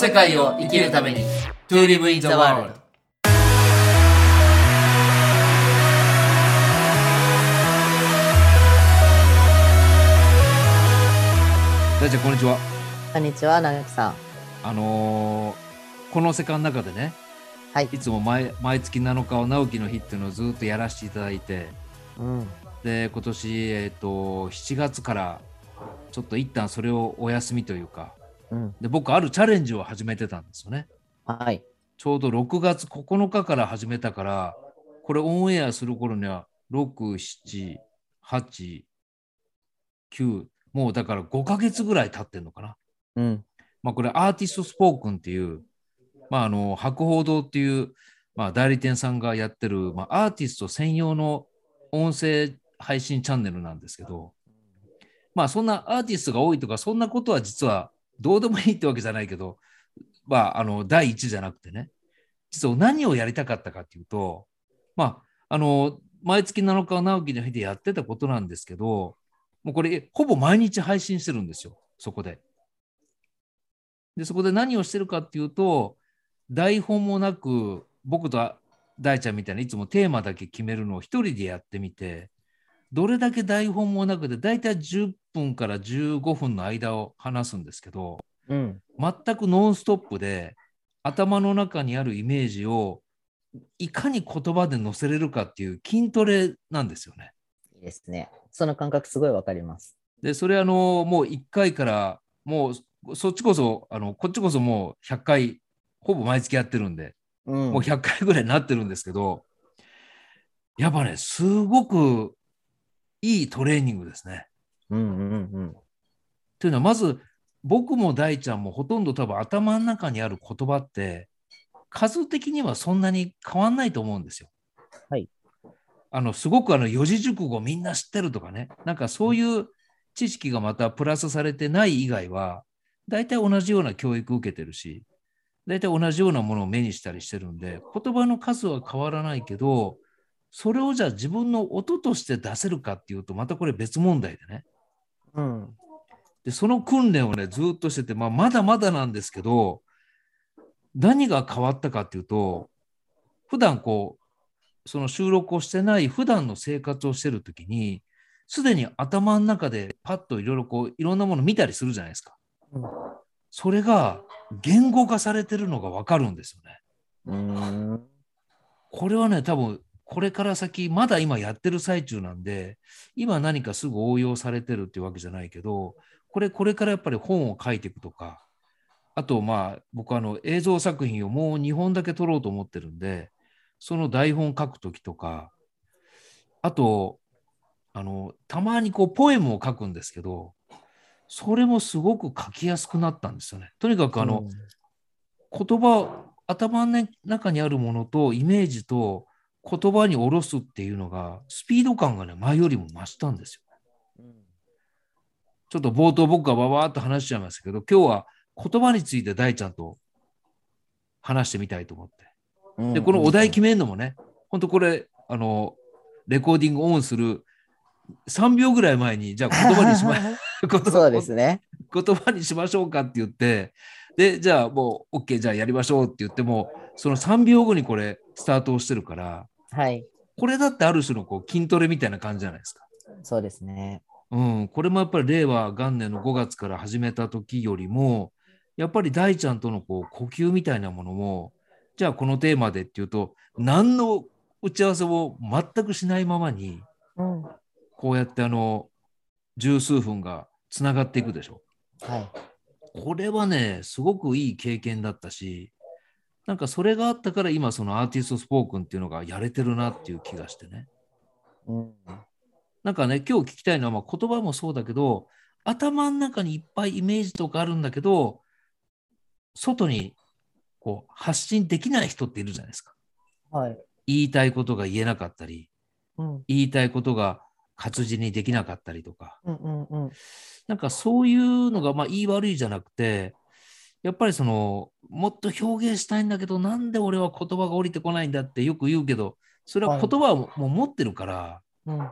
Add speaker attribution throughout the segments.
Speaker 1: 世界を生きるために To live in the world
Speaker 2: 大ちゃんこんにちは
Speaker 3: こんにちは、長木さん。
Speaker 2: あのーこの世界の中でね
Speaker 3: はい。
Speaker 2: いつも毎毎月7日を直樹の日っていうのをずっとやらせていただいて
Speaker 3: うん。
Speaker 2: で今年、えっと7月からちょっと一旦それをお休みというか
Speaker 3: うん。
Speaker 2: で僕あるチャレンジを始めてたんですよね
Speaker 3: はい。
Speaker 2: ちょうど6月9日から始めたからこれオンエアする頃には678 9もうだから5ヶ月ぐらい経ってんのかな
Speaker 3: うん。
Speaker 2: まあ、これアーティストスポークンっていう、まあ、あの博報堂っていう、まあ、代理店さんがやってる、まあ、アーティスト専用の音声配信チャンネルなんですけど、まあ、そんなアーティストが多いとかそんなことは実はどうでもいいってわけじゃないけど、まあ、あの第一じゃなくてね実は何をやりたかったかっていうと、まあ、あの毎月7日は直樹の日でやってたことなんですけどもうこれほぼ毎日配信してるんですよそこで。でそこで何をしてるかっていうと台本もなく僕と大ちゃんみたいないつもテーマだけ決めるのを一人でやってみてどれだけ台本もなくて大体10分から15分の間を話すんですけど
Speaker 3: うん。
Speaker 2: 全くノンストップで頭の中にあるイメージをいかに言葉で載せれるかっていう筋トレなんですよね。
Speaker 3: いいですね。その感覚すごいわかります。
Speaker 2: でそれあのもう1回からもうそっちこそあのこっちこそもう100回ほぼ毎月やってるんで、
Speaker 3: うん
Speaker 2: もう100回ぐらいになってるんですけどやっぱねすごくいいトレーニングですね。
Speaker 3: うんうん
Speaker 2: というのはまず僕も大ちゃんもほとんど多分頭の中にある言葉って数的にはそんなに変わんないと思うんですよ。
Speaker 3: はい。
Speaker 2: あのすごくあの四字熟語みんな知ってるとかねなんかそういう知識がまたプラスされてない以外は大体同じような教育を受けてるし大体同じようなものを目にしたりしてるんで言葉の数は変わらないけどそれをじゃあ自分の音として出せるかっていうとまたこれ別問題でね。
Speaker 3: うん。うん。
Speaker 2: で、その訓練をね、ずっとしてて、まあ、まだまだなんですけど、何が変わったかっていうと、普段こう、その収録をしてない普段の生活をしてるときに、すでに頭の中でパッといろいろこう、いろんなもの見たりするじゃないですか。
Speaker 3: うん
Speaker 2: それが言語化されてるのがわかるんですよね。
Speaker 3: うーん。
Speaker 2: これはね、多分これから先、まだ今やってる最中なんで、今何かすぐ応用されてるっていうわけじゃないけど、これ、これからやっぱり本を書いていくとか、あと、まあ、僕あの映像作品をもう2本だけ撮ろうと思ってるんで、その台本書くときとか、あと、あの、たまにこう、ポエムを書くんですけど、それもすごく書きやすくなったんですよね。とにかくあの、言葉頭の中にあるものとイメージと言葉に下ろすっていうのがスピード感がね前よりも増したんですよ。
Speaker 3: うん
Speaker 2: ちょっと冒頭僕がわわーっと話しちゃいましたけど今日は言葉について大ちゃんと話してみたいと思って。
Speaker 3: うん。
Speaker 2: でこのお題決
Speaker 3: め。
Speaker 2: めるのもね本当これあのレコーディングオンする3秒ぐらい前にじゃあ言葉にしま言葉
Speaker 3: そうですね。
Speaker 2: 言葉にしましょうかって言って、で、じゃあもう OK、じゃあやりましょうって言っても、その3秒後にこれ、スタートをしてるから、
Speaker 3: はい。
Speaker 2: これだってある種のこう筋トレみたいな感じじゃないですか。
Speaker 3: そうですね。
Speaker 2: うん、これもやっぱり令和元年の5月から始めた時よりも、やっぱり大ちゃんとのこう呼吸みたいなものも、じゃあこのテーマでっていうと、何の打ち合わせも全くしないままに、
Speaker 3: うん。
Speaker 2: こうやってあの、十数分がつながっていくでしょ。
Speaker 3: はい。
Speaker 2: これはね、すごくいい経験だったし、なんかそれがあったから今そのアーティストスポークンっていうのがやれてるなっていう気がしてね。
Speaker 3: うん。
Speaker 2: なんかね、今日聞きたいのは、まあ、言葉もそうだけど、頭の中にいっぱいイメージとかあるんだけど、外にこう発信できない人っているじゃないですか。
Speaker 3: はい。
Speaker 2: 言いたいことが言えなかったり、
Speaker 3: うん。
Speaker 2: 言いたいことが活字にできなかったりとか、
Speaker 3: うんうんうん。
Speaker 2: なんかそういうのが、まあ、言い悪いじゃなくて、やっぱりその、もっと表現したいんだけど、なんで俺は言葉が降りてこないんだってよく言うけど、それは
Speaker 3: はい
Speaker 2: 言葉をもう持ってるから、
Speaker 3: うん。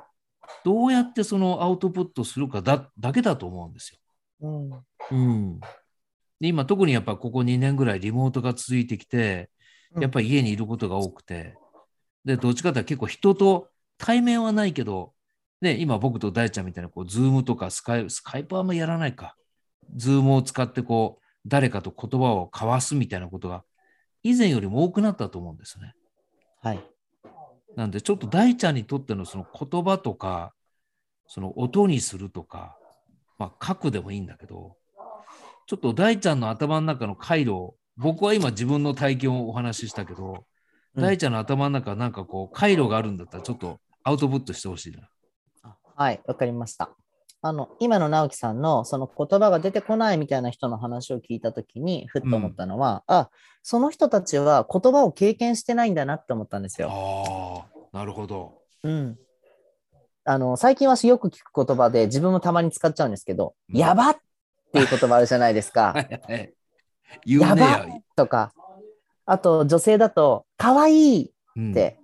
Speaker 2: どうやってそのアウトプットするかだだけだと思うんですよ。
Speaker 3: うん。
Speaker 2: うん。で今特にやっぱここ2年ぐらいリモートが続いてきて、
Speaker 3: うん
Speaker 2: やっぱり家にいることが多くて、で、どっちかというと結構人と対面はないけど、ね、今僕と大ちゃんみたいなこう、ズームとかスカイスカイプはあんまやらないか。ズームを使ってこう、誰かと言葉を交わすみたいなことが以前よりも多くなったと思うんですね。
Speaker 3: はい。
Speaker 2: なんでちょっと大ちゃんにとってのその言葉とか、その音にするとか、まあ書くでもいいんだけど、ちょっと大ちゃんの頭の中の回路を、僕は今自分の体験をお話ししたけど、
Speaker 3: うん
Speaker 2: 大ちゃんの頭の中なんかこう回路があるんだったらちょっとアウトプットしてほしいな。
Speaker 3: あはい、わかりました。あの、今の直樹さんのその言葉が出てこないみたいな人の話を聞いたときに、ふっと思ったのは、あ、その人たちは言葉を経験してないんだなって思ったんですよ。
Speaker 2: ああ、なるほど。
Speaker 3: うん。あの、最近私よく聞く言葉で自分もたまに使っちゃうんですけど、
Speaker 2: うん
Speaker 3: やばっていう言葉あるじゃないですか。
Speaker 2: 言うね
Speaker 3: やば
Speaker 2: や。
Speaker 3: とか、あと女性だと、かわいい
Speaker 2: うん
Speaker 3: って、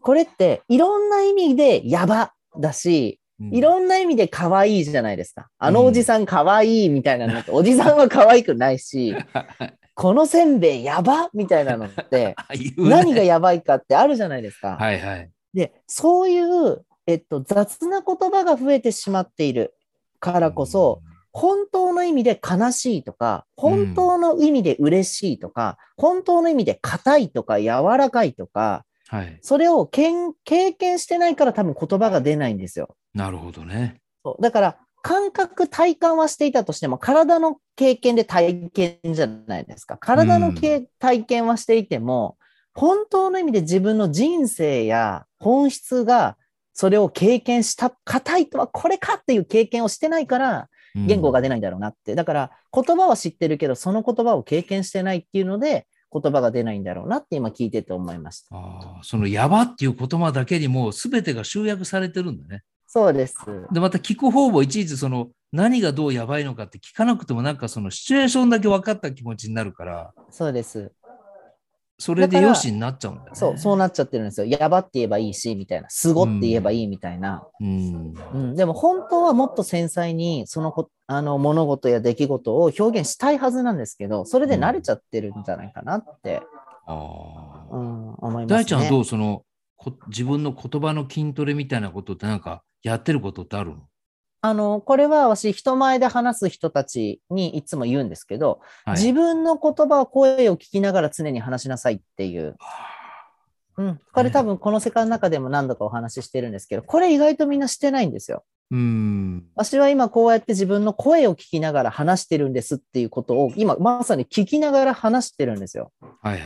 Speaker 3: これっていろんな意味でやばだし、
Speaker 2: うん
Speaker 3: いろんな意味で可愛いじゃないですか。あの
Speaker 2: うん
Speaker 3: おじさん可愛いみたいなのって、おじさんは可愛くないし、このせんべいやばみたいなのって、何がやばいかってあるじゃないですか。
Speaker 2: はいはい。
Speaker 3: で、そういう、えっと、雑な言葉が増えてしまっているからこそ、本当の意味で悲しいとか、本当の意味で嬉しいとか、本当の意味で硬いとか柔らかいとか、
Speaker 2: うん、はい。
Speaker 3: それをけん経験してないから多分言葉が出ないんですよ。
Speaker 2: なるほどね。
Speaker 3: そうだから、感覚、体感はしていたとしても、体の経験で体験じゃないですか。体のけ、体験はしていても、本当の意味で自分の人生や本質がそれを経験した、硬いとはこれかっていう経験をしてないから、言語が出ないんだろうなって。だから、言葉は知ってるけど、その言葉を経験してないっていうので、言葉が出ないんだろうなって今聞いてて思いました。
Speaker 2: ああ、そのやばっていう言葉だけにも全てが集約されてるんだね。
Speaker 3: そうです。
Speaker 2: で、また聞く方もいちいちその何がどうやばいのかって聞かなくてもなんかそのシチュエーションだけ分かった気持ちになるから、
Speaker 3: そうです。
Speaker 2: それでよしになっちゃうんだよね。
Speaker 3: そう、そうなっちゃってるんですよ。やばって言えばいいし、みたいな。すごって言えばいいみたいな。
Speaker 2: うん。
Speaker 3: うん、でも本当はもっと繊細にそのこあの物事や出来事を表現したいはずなんですけど、それで慣れちゃってるんじゃないかなって、
Speaker 2: ああ。
Speaker 3: うん、思いますね。
Speaker 2: 大ちゃんはどう？そのこ自分の言葉の筋トレみたいなことってなんかやってることってあるの？
Speaker 3: あの、これは私、人前で話す人たちにいつも言うんですけど、
Speaker 2: はい
Speaker 3: 自分の言葉、声を聞きながら常に話しなさいっていう。うん。これ多分この世界の中でも何度かお話ししてるんですけど、これ意外とみんなしてないんですよ。
Speaker 2: うん。
Speaker 3: 私は今こうやって自分の声を聞きながら話してるんですっていうことを今まさに聞きながら話してるんですよ。
Speaker 2: はいはい。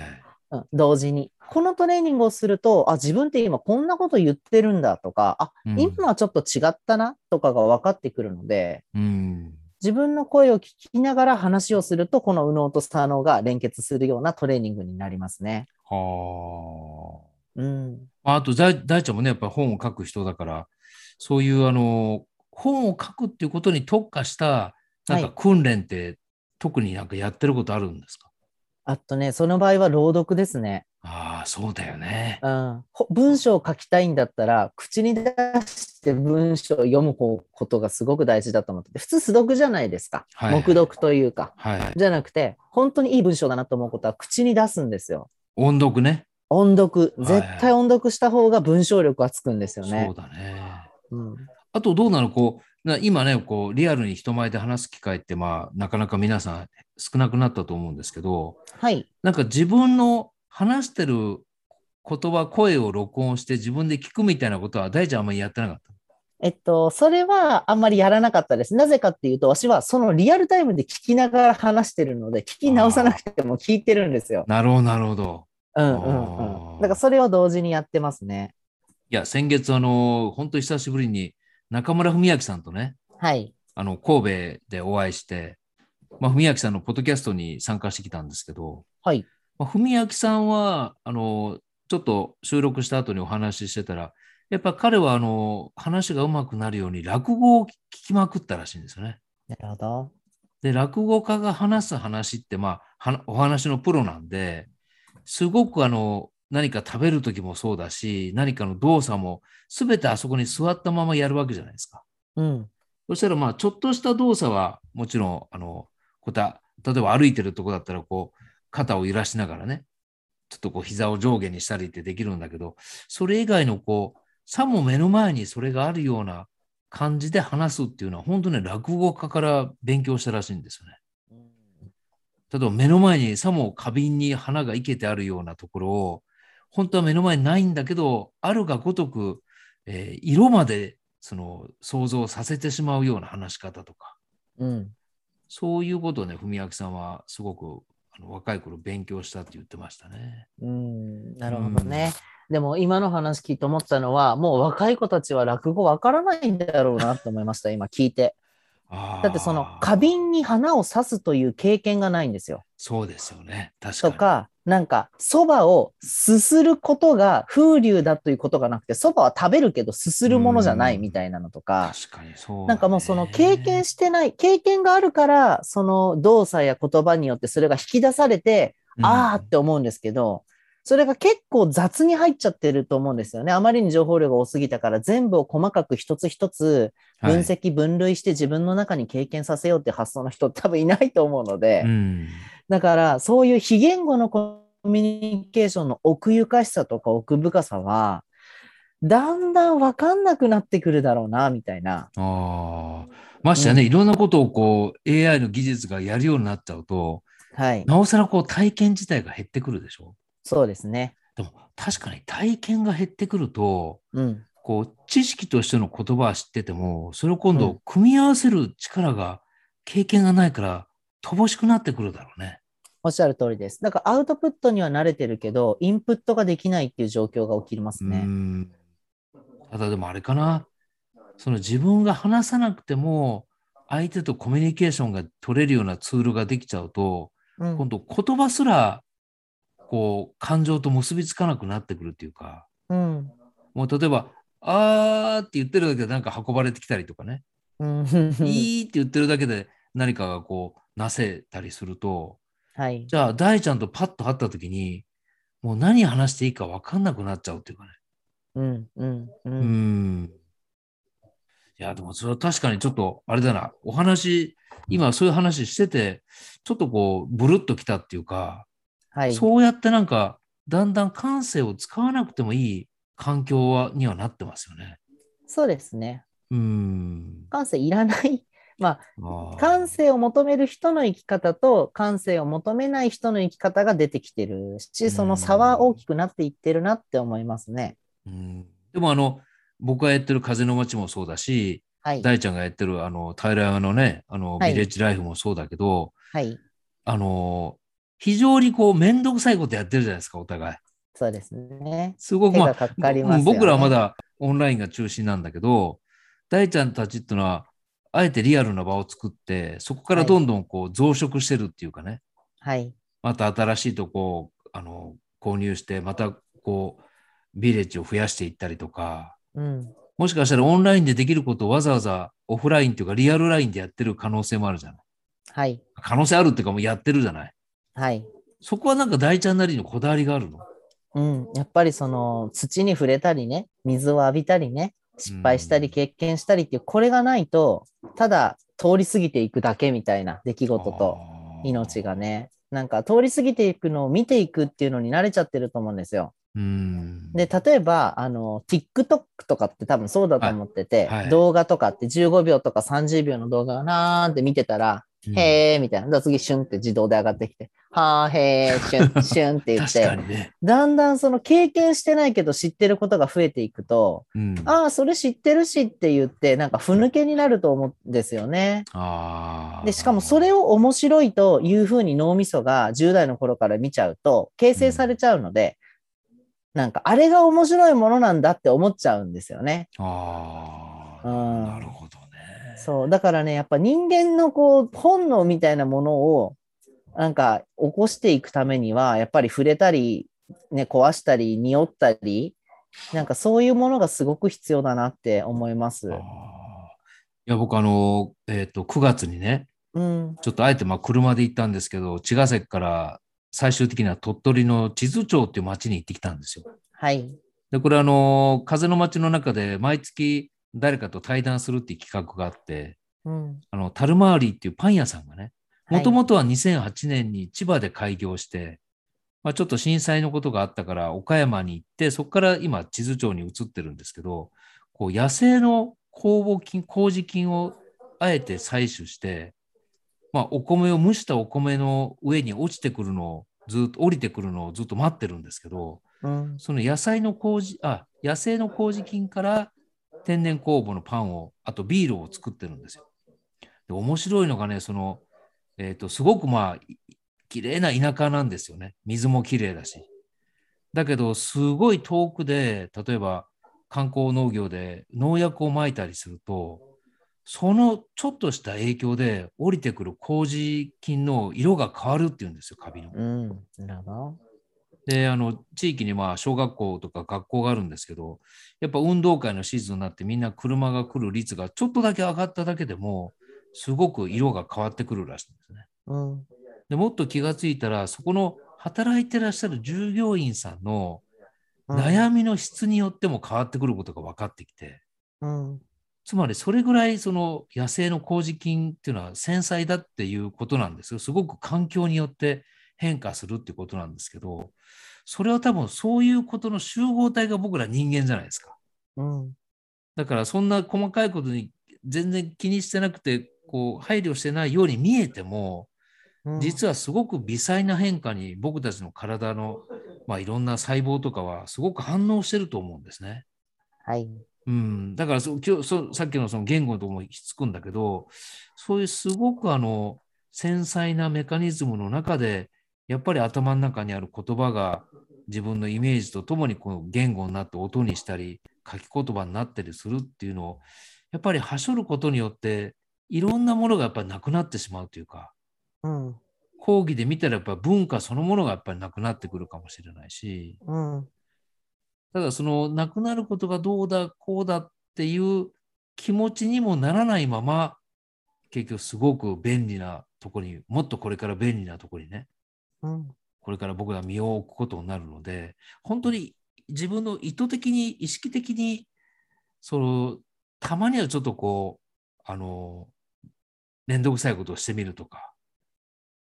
Speaker 3: うん、同時に。このトレーニングをすると、あ、自分って今こんなこと言ってるんだとか、あ、
Speaker 2: うん
Speaker 3: 今はちょっと違ったなとかが分かってくるので、
Speaker 2: うん。
Speaker 3: 自分の声を聞きながら話をすると、この右脳と左脳が連結するようなトレーニングになりますね。
Speaker 2: は
Speaker 3: うん。
Speaker 2: あ。あと大、大ちゃんもね、やっぱ本を書く人だから、そういうあの、本を書くっていうことに特化した、なんか
Speaker 3: はい
Speaker 2: 訓練って、特になんかやってることあるんですか？
Speaker 3: あとね、その場合は朗読ですね。
Speaker 2: ああ、そうだよね。
Speaker 3: うん、ほ文章を書きたいんだったら、口に出して文章を読む方ことがすごく大事だと思ってて、普通素読じゃないですか。
Speaker 2: はいはい
Speaker 3: 黙読というか。
Speaker 2: はい。
Speaker 3: じゃなくて、本当にいい文章だなと思うことは口に出すんですよ。
Speaker 2: 音読ね。
Speaker 3: 音読。
Speaker 2: はい
Speaker 3: 絶対音読した方が文章力はつくんですよね
Speaker 2: そう。だね。
Speaker 3: うん
Speaker 2: あとどうなのこう、な今ね、こう、リアルに人前で話す機会って、まあ、なかなか皆さん少なくなったと思うんですけど、
Speaker 3: はい。
Speaker 2: なんか自分の話してる言葉、声を録音して自分で聞くみたいなことは大ちゃんあんまりやってなかった？
Speaker 3: えっと、それはあんまりやらなかったです。なぜかっていうと、私はそのリアルタイムで聞きながら話してるので、聞き直さなくても聞いてるんですよ。
Speaker 2: なるほど、なるほど。
Speaker 3: うんうんうん。だからそれを同時にやってますね。
Speaker 2: いや、先月、あの、本当に久しぶりに中村文明さんとね、
Speaker 3: はい。
Speaker 2: あの、神戸でお会いして、まあ、文明さんのポッドキャストに参加してきたんですけど、
Speaker 3: はい。
Speaker 2: まあ、文明さんは、あの、ちょっと収録した後にお話ししてたら、やっぱ彼は、あの、話が上手くなるように落語を聞きまくったらしいんですよね。
Speaker 3: なるほど。
Speaker 2: で、落語家が話す話って、まあ、はお話のプロなんで、すごくあの、何か食べる時もそうだし、何かの動作も、すべてあそこに座ったままやるわけじゃないですか。
Speaker 3: うん。
Speaker 2: そしたら、まあ、ちょっとした動作は、もちろん、あの、こた例えば歩いてるとこだったら、こう、肩を揺らしながらね、ちょっとこう、膝を上下にしたりってできるんだけど、それ以外のこう、さも目の前にそれがあるような感じで話すっていうのは、本当ね、落語家から勉強したらしいんですよね。例えば目の前にさも花瓶に花が生けてあるようなところを、本当は目の前にないんだけど、あるがごとく、えー色までその想像させてしまうような話し方とか、
Speaker 3: うん。
Speaker 2: そういうことをね、文明さんはすごくあの若い頃勉強したって言ってましたね。
Speaker 3: うん。なるほどね。でも今の話聞いて思ったのは、もう若い子たちは落語わからないんだろうなって思いました、今聞いて。だってその花瓶に花を刺すという経験がないんですよ。
Speaker 2: そうですよね。確かに。
Speaker 3: とか、なんか、蕎麦をすすることが風流だということがなくて、蕎麦は食べるけどすするものじゃないみたいなのとか、
Speaker 2: 確かにそうだね、
Speaker 3: なんかもうその経験してない、経験があるから、その動作や言葉によってそれが引き出されて、
Speaker 2: うん
Speaker 3: あーって思うんですけど、それが結構雑に入っちゃってると思うんですよね。あまりに情報量が多すぎたから全部を細かく一つ一つ
Speaker 2: はい
Speaker 3: 分析、分類して自分の中に経験させようって発想の人多分いないと思うので、
Speaker 2: うん。
Speaker 3: だからそういう非言語のコミュニケーションの奥ゆかしさとか奥深さは、だんだんわかんなくなってくるだろうな、みたいな。
Speaker 2: ああ。ましてやね、
Speaker 3: うん
Speaker 2: いろんなことをこう AI の技術がやるようになっちゃうと、
Speaker 3: はい。
Speaker 2: なおさらこう体験自体が減ってくるでしょ？
Speaker 3: そうですね。
Speaker 2: でも確かに体験が減ってくると、
Speaker 3: うん。
Speaker 2: こう知識としての言葉は知ってても、それを今度
Speaker 3: うん
Speaker 2: 組み合わせる力が、経験がないから乏しくなってくるだろうね。
Speaker 3: おっしゃる通りです。だからアウトプットには慣れてるけど、インプットができないっていう状況が起きます
Speaker 2: う
Speaker 3: ね。
Speaker 2: ん。ただでもあれかな。その自分が話さなくても、相手とコミュニケーションが取れるようなツールができちゃうと、
Speaker 3: うん
Speaker 2: 今度言葉すら、こう、感情と結びつかなくなってくるっていうか、
Speaker 3: うん。
Speaker 2: もう例えば、あーって言ってるだけでなんか運ばれてきたりとかね、
Speaker 3: うん。
Speaker 2: いいって言ってるだけで何かがこう、なせたりすると、
Speaker 3: はい。
Speaker 2: じゃあ大ちゃんとパッと会った時に、もう何話していいか分かんなくなっちゃうっていうかね。
Speaker 3: うん。うん。う。
Speaker 2: うんん。いや、でもそれは確かにちょっと、あれだな、お話、今そういう話してて、ちょっとこう、ブルッときたっていうか、
Speaker 3: はい。
Speaker 2: そうやってなんか、だんだん感性を使わなくてもいい環境はにはなってますよね。
Speaker 3: そうですね。
Speaker 2: うん。
Speaker 3: 感性いらない。ま
Speaker 2: あ
Speaker 3: 感性を求める人の生き方と感性を求めない人の生き方が出てきてるし、その差は大きくなっていってるなって思いますね。
Speaker 2: うんでもあの、僕がやってる風の街もそうだし、
Speaker 3: はい。
Speaker 2: 大ちゃんがやってるあの、平山のね、あの、
Speaker 3: はい
Speaker 2: ビレッジライフもそうだけど、
Speaker 3: はい。
Speaker 2: あの、非常にこう、めんどくさいことやってるじゃないですか、お互い。
Speaker 3: そうですね。
Speaker 2: すごく、まあ、
Speaker 3: かかりますよね。
Speaker 2: うん僕らはまだオンラインが中心なんだけど、大ちゃんたちっていうのは、あえてリアルな場を作って、そこからどんどんこう増殖してるっていうかね、
Speaker 3: はい。
Speaker 2: また新しいとこをあの購入して、またこう、ビレッジを増やしていったりとか、
Speaker 3: うん。
Speaker 2: もしかしたらオンラインでできることをわざわざオフラインっていうかリアルラインでやってる可能性もあるじゃない。
Speaker 3: はい。
Speaker 2: 可能性あるっていうかもうやってるじゃない。
Speaker 3: はい。
Speaker 2: そこはなんか大ちゃんなりのこだわりがあるの？
Speaker 3: うん。やっぱりその土に触れたりね、水を浴びたりね、失敗したり
Speaker 2: うん
Speaker 3: 経験したりっていう、これがないと、ただ通り過ぎていくだけみたいな出来事と命が。ね、なんか通り過ぎていくのを見ていくっていうのに慣れちゃってると思うんですよ。
Speaker 2: うん。
Speaker 3: で、例えば、あの、TikTok とかって多分そうだと思ってて、
Speaker 2: はいはい
Speaker 3: 動画とかって15秒とか30秒の動画がなーって見てたら、
Speaker 2: うん
Speaker 3: へーみたいな。次、シュンって自動で上がってきて、はーへー、シュン、シュンって言って、
Speaker 2: にね。
Speaker 3: だんだんその経験してないけど知ってることが増えていくと、
Speaker 2: うん、
Speaker 3: ああ、それ知ってるしって言って、なんかふぬけになると思うんですよね。で、しかもそれを面白いというふうに脳みそが10代の頃から見ちゃうと、形成されちゃうので、なんかあれが面白いものなんだって思っちゃうんですよね。
Speaker 2: ああ、
Speaker 3: うん
Speaker 2: なるほどね。
Speaker 3: そう。だからね、やっぱ人間のこう、本能みたいなものを、なんか起こしていくためには、やっぱり触れたり、ね、壊したり、匂ったり、なんかそういうものがすごく必要だなって思います
Speaker 2: いや、僕あの、えっ、と、9月にね、
Speaker 3: うん。
Speaker 2: ちょっとあえてまあ車で行ったんですけど、茅ヶ崎から最終的には鳥取の地図町っていう町に行ってきたんですよ。
Speaker 3: はい。
Speaker 2: で、これあの、風の町の中で毎月誰かと対談するっていう企画があって、
Speaker 3: うん。
Speaker 2: あの、タルマーリーっていうパン屋さんがね、もともとは2008年に千葉で開業して、まあ、ちょっと震災のことがあったから岡山に行って、そこから今地図町に移ってるんですけど、こう野生の酵母菌、麹菌をあえて採取して、まあ、お米を蒸したお米の上に落ちてくるのをずっと降りてくるのをずっと待ってるんですけど、
Speaker 3: うん。
Speaker 2: その野菜の麹、あ、野生の麹菌から天然酵母のパンを、あとビールを作ってるんですよ。で面白いのがね、その、えっ、と、すごくまあ、い綺麗な田舎なんですよね。水も綺麗だし。だけど、すごい遠くで、例えば観光農業で農薬をまいたりすると、そのちょっとした影響で降りてくる麹菌の色が変わるっていうんですよ、カビの。
Speaker 3: うん。なるほど。
Speaker 2: で、あの、地域にまあ、小学校とか学校があるんですけど、やっぱ運動会のシーズンになってみんな車が来る率がちょっとだけ上がっただけでも、すごく色が変わってくるらしいんですね。
Speaker 3: うん。
Speaker 2: でもっと気がついたら、そこの働いてらっしゃる従業員さんの悩みの質によっても変わってくることが分かってきて、
Speaker 3: うん。
Speaker 2: つまりそれぐらいその野生の麹菌っていうのは繊細だっていうことなんですよ。すごく環境によって変化するってことなんですけど、それは多分そういうことの集合体が僕ら人間じゃないですか。
Speaker 3: うん。
Speaker 2: だからそんな細かいことに全然気にしてなくて、こう配慮してないように見えても、
Speaker 3: うん。
Speaker 2: 実はすごく微細な変化に僕たちの体の、まあ、いろんな細胞とかはすごく反応してると思うんですね。
Speaker 3: はい。
Speaker 2: うん、だからそ今日そさっきのその言語ともひっつくんだけど、そういうすごくあの繊細なメカニズムの中で、やっぱり頭の中にある言葉が自分のイメージとともにこう言語になって音にしたり、書き言葉になったりするっていうのを、やっぱりはしょることによって、いろんなものがやっぱりなくなってしまうというか、
Speaker 3: うん。
Speaker 2: 講義で見たらやっぱ文化そのものがやっぱりなくなってくるかもしれないし、
Speaker 3: うん。
Speaker 2: ただそのなくなることがどうだこうだっていう気持ちにもならないまま結局すごく便利なとこにもっとこれから便利なとこにね
Speaker 3: うん。
Speaker 2: これから僕が身を置くことになるので本当に自分の意図的に意識的にそのたまにはちょっとこうあの面倒くさいことをしてみるとか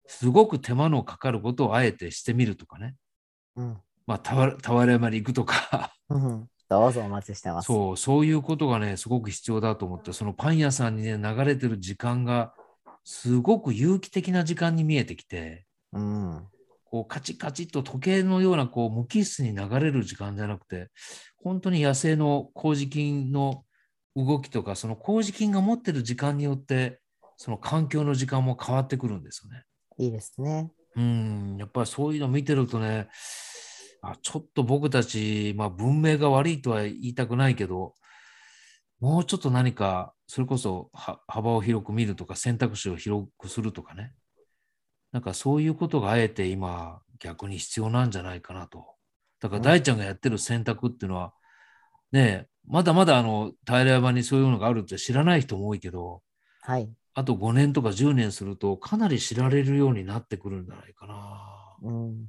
Speaker 2: すごく手間のかかることをあえてしてみるとかね
Speaker 3: うん。
Speaker 2: まあ俵俵山に行くとか
Speaker 3: うん。どうぞお待ちしてます。
Speaker 2: そう、そういうことがね、すごく必要だと思って、そのパン屋さんにね、流れてる時間が、すごく有機的な時間に見えてきて、
Speaker 3: うん。
Speaker 2: こうカチカチっと時計のようなこう無機質に流れる時間じゃなくて、本当に野生の麹菌の動きとか、その麹菌が持ってる時間によって、その環境の時間も変わってくるんですよね。
Speaker 3: いいですね。
Speaker 2: うん、やっぱりそういうの見てるとね、あちょっと僕たち、まあ、文明が悪いとは言いたくないけど、もうちょっと何か、それこそは幅を広く見るとか、選択肢を広くするとかね、なんかそういうことがあえて今、逆に必要なんじゃないかなと。だから
Speaker 3: うん
Speaker 2: 大ちゃんがやってる選択っていうのは、ねえ、まだまだあの平山にそういうのがあるって知らない人も多いけど、
Speaker 3: はい。
Speaker 2: あと5年とか10年すると、かなり知られるようになってくるんじゃないかな。
Speaker 3: うん。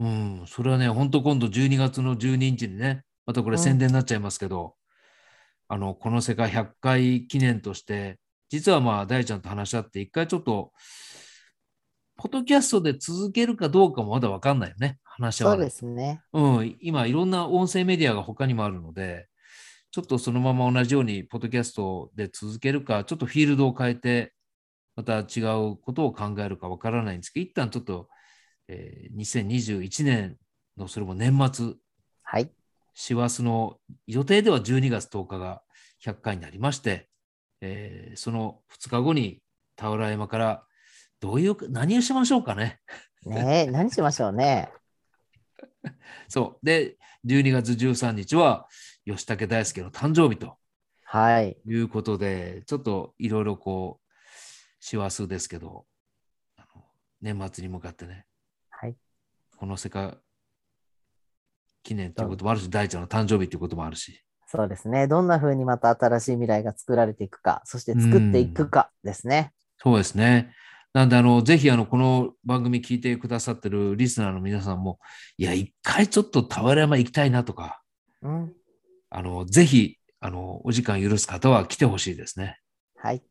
Speaker 2: うん、それはね、本当今度12月の12日にね、またこれ
Speaker 3: うん
Speaker 2: 宣伝になっちゃいますけど、あの、この世界100回記念として、実はまあ、大ちゃんと話し合って、一回ちょっと、ポッドキャストで続けるかどうかもまだわかんないよね、話し合
Speaker 3: そう。ですね。
Speaker 2: うん、今、いろんな音声メディアが他にもあるので、ちょっとそのまま同じように、ポッドキャストで続けるか、ちょっとフィールドを変えて、また違うことを考えるかわからないんですけど、一旦ちょっと、えー2021年のそれも年末、
Speaker 3: はい。
Speaker 2: 師走の予定では12月10日が100回になりまして、えーその2日後に田浦山からどういう、何をしましょうかね。
Speaker 3: ねえ、何しましょうね。
Speaker 2: そう。で、12月13日は吉武大輔の誕生日と
Speaker 3: はい。
Speaker 2: いうことで、ちょっといろいろこう、師走ですけど、あの年末に向かってね、
Speaker 3: はい。
Speaker 2: この世界記念ということもあるし、大ちゃんの誕生日ということもあるし、
Speaker 3: そうですね。どんな風にまた新しい未来が作られていくか、そして作っていくかですね。
Speaker 2: そうですね。なんで、あの、ぜひ、あの、この番組聞いてくださってるリスナーの皆さんも、いや、一回ちょっと俵山行きたいなとか、
Speaker 3: うん。
Speaker 2: あの、ぜひ、あの、お時間許す方は来てほしいですね。
Speaker 3: はい。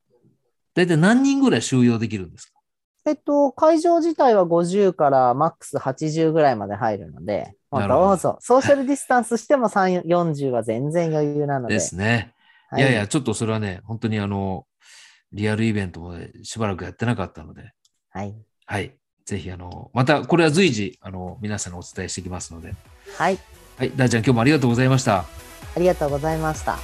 Speaker 2: 大体何人ぐらい収容できるんですか？
Speaker 3: えっと、会場自体は50からマックス80ぐらいまで入るので、まあ、
Speaker 2: ど
Speaker 3: どうぞ。ソーシャルディスタンスしても3 40は全然余裕なので。
Speaker 2: ですね。
Speaker 3: はい
Speaker 2: やいや、ちょっとそれはね、本当にあの、リアルイベントもしばらくやってなかったので、
Speaker 3: はい。
Speaker 2: はい。ぜひ、あの、また、これは随時、あの、皆さんにお伝えしていきますので。
Speaker 3: はい。
Speaker 2: はい。大ちゃん、今日もありがとうございました。
Speaker 3: ありがとうございました。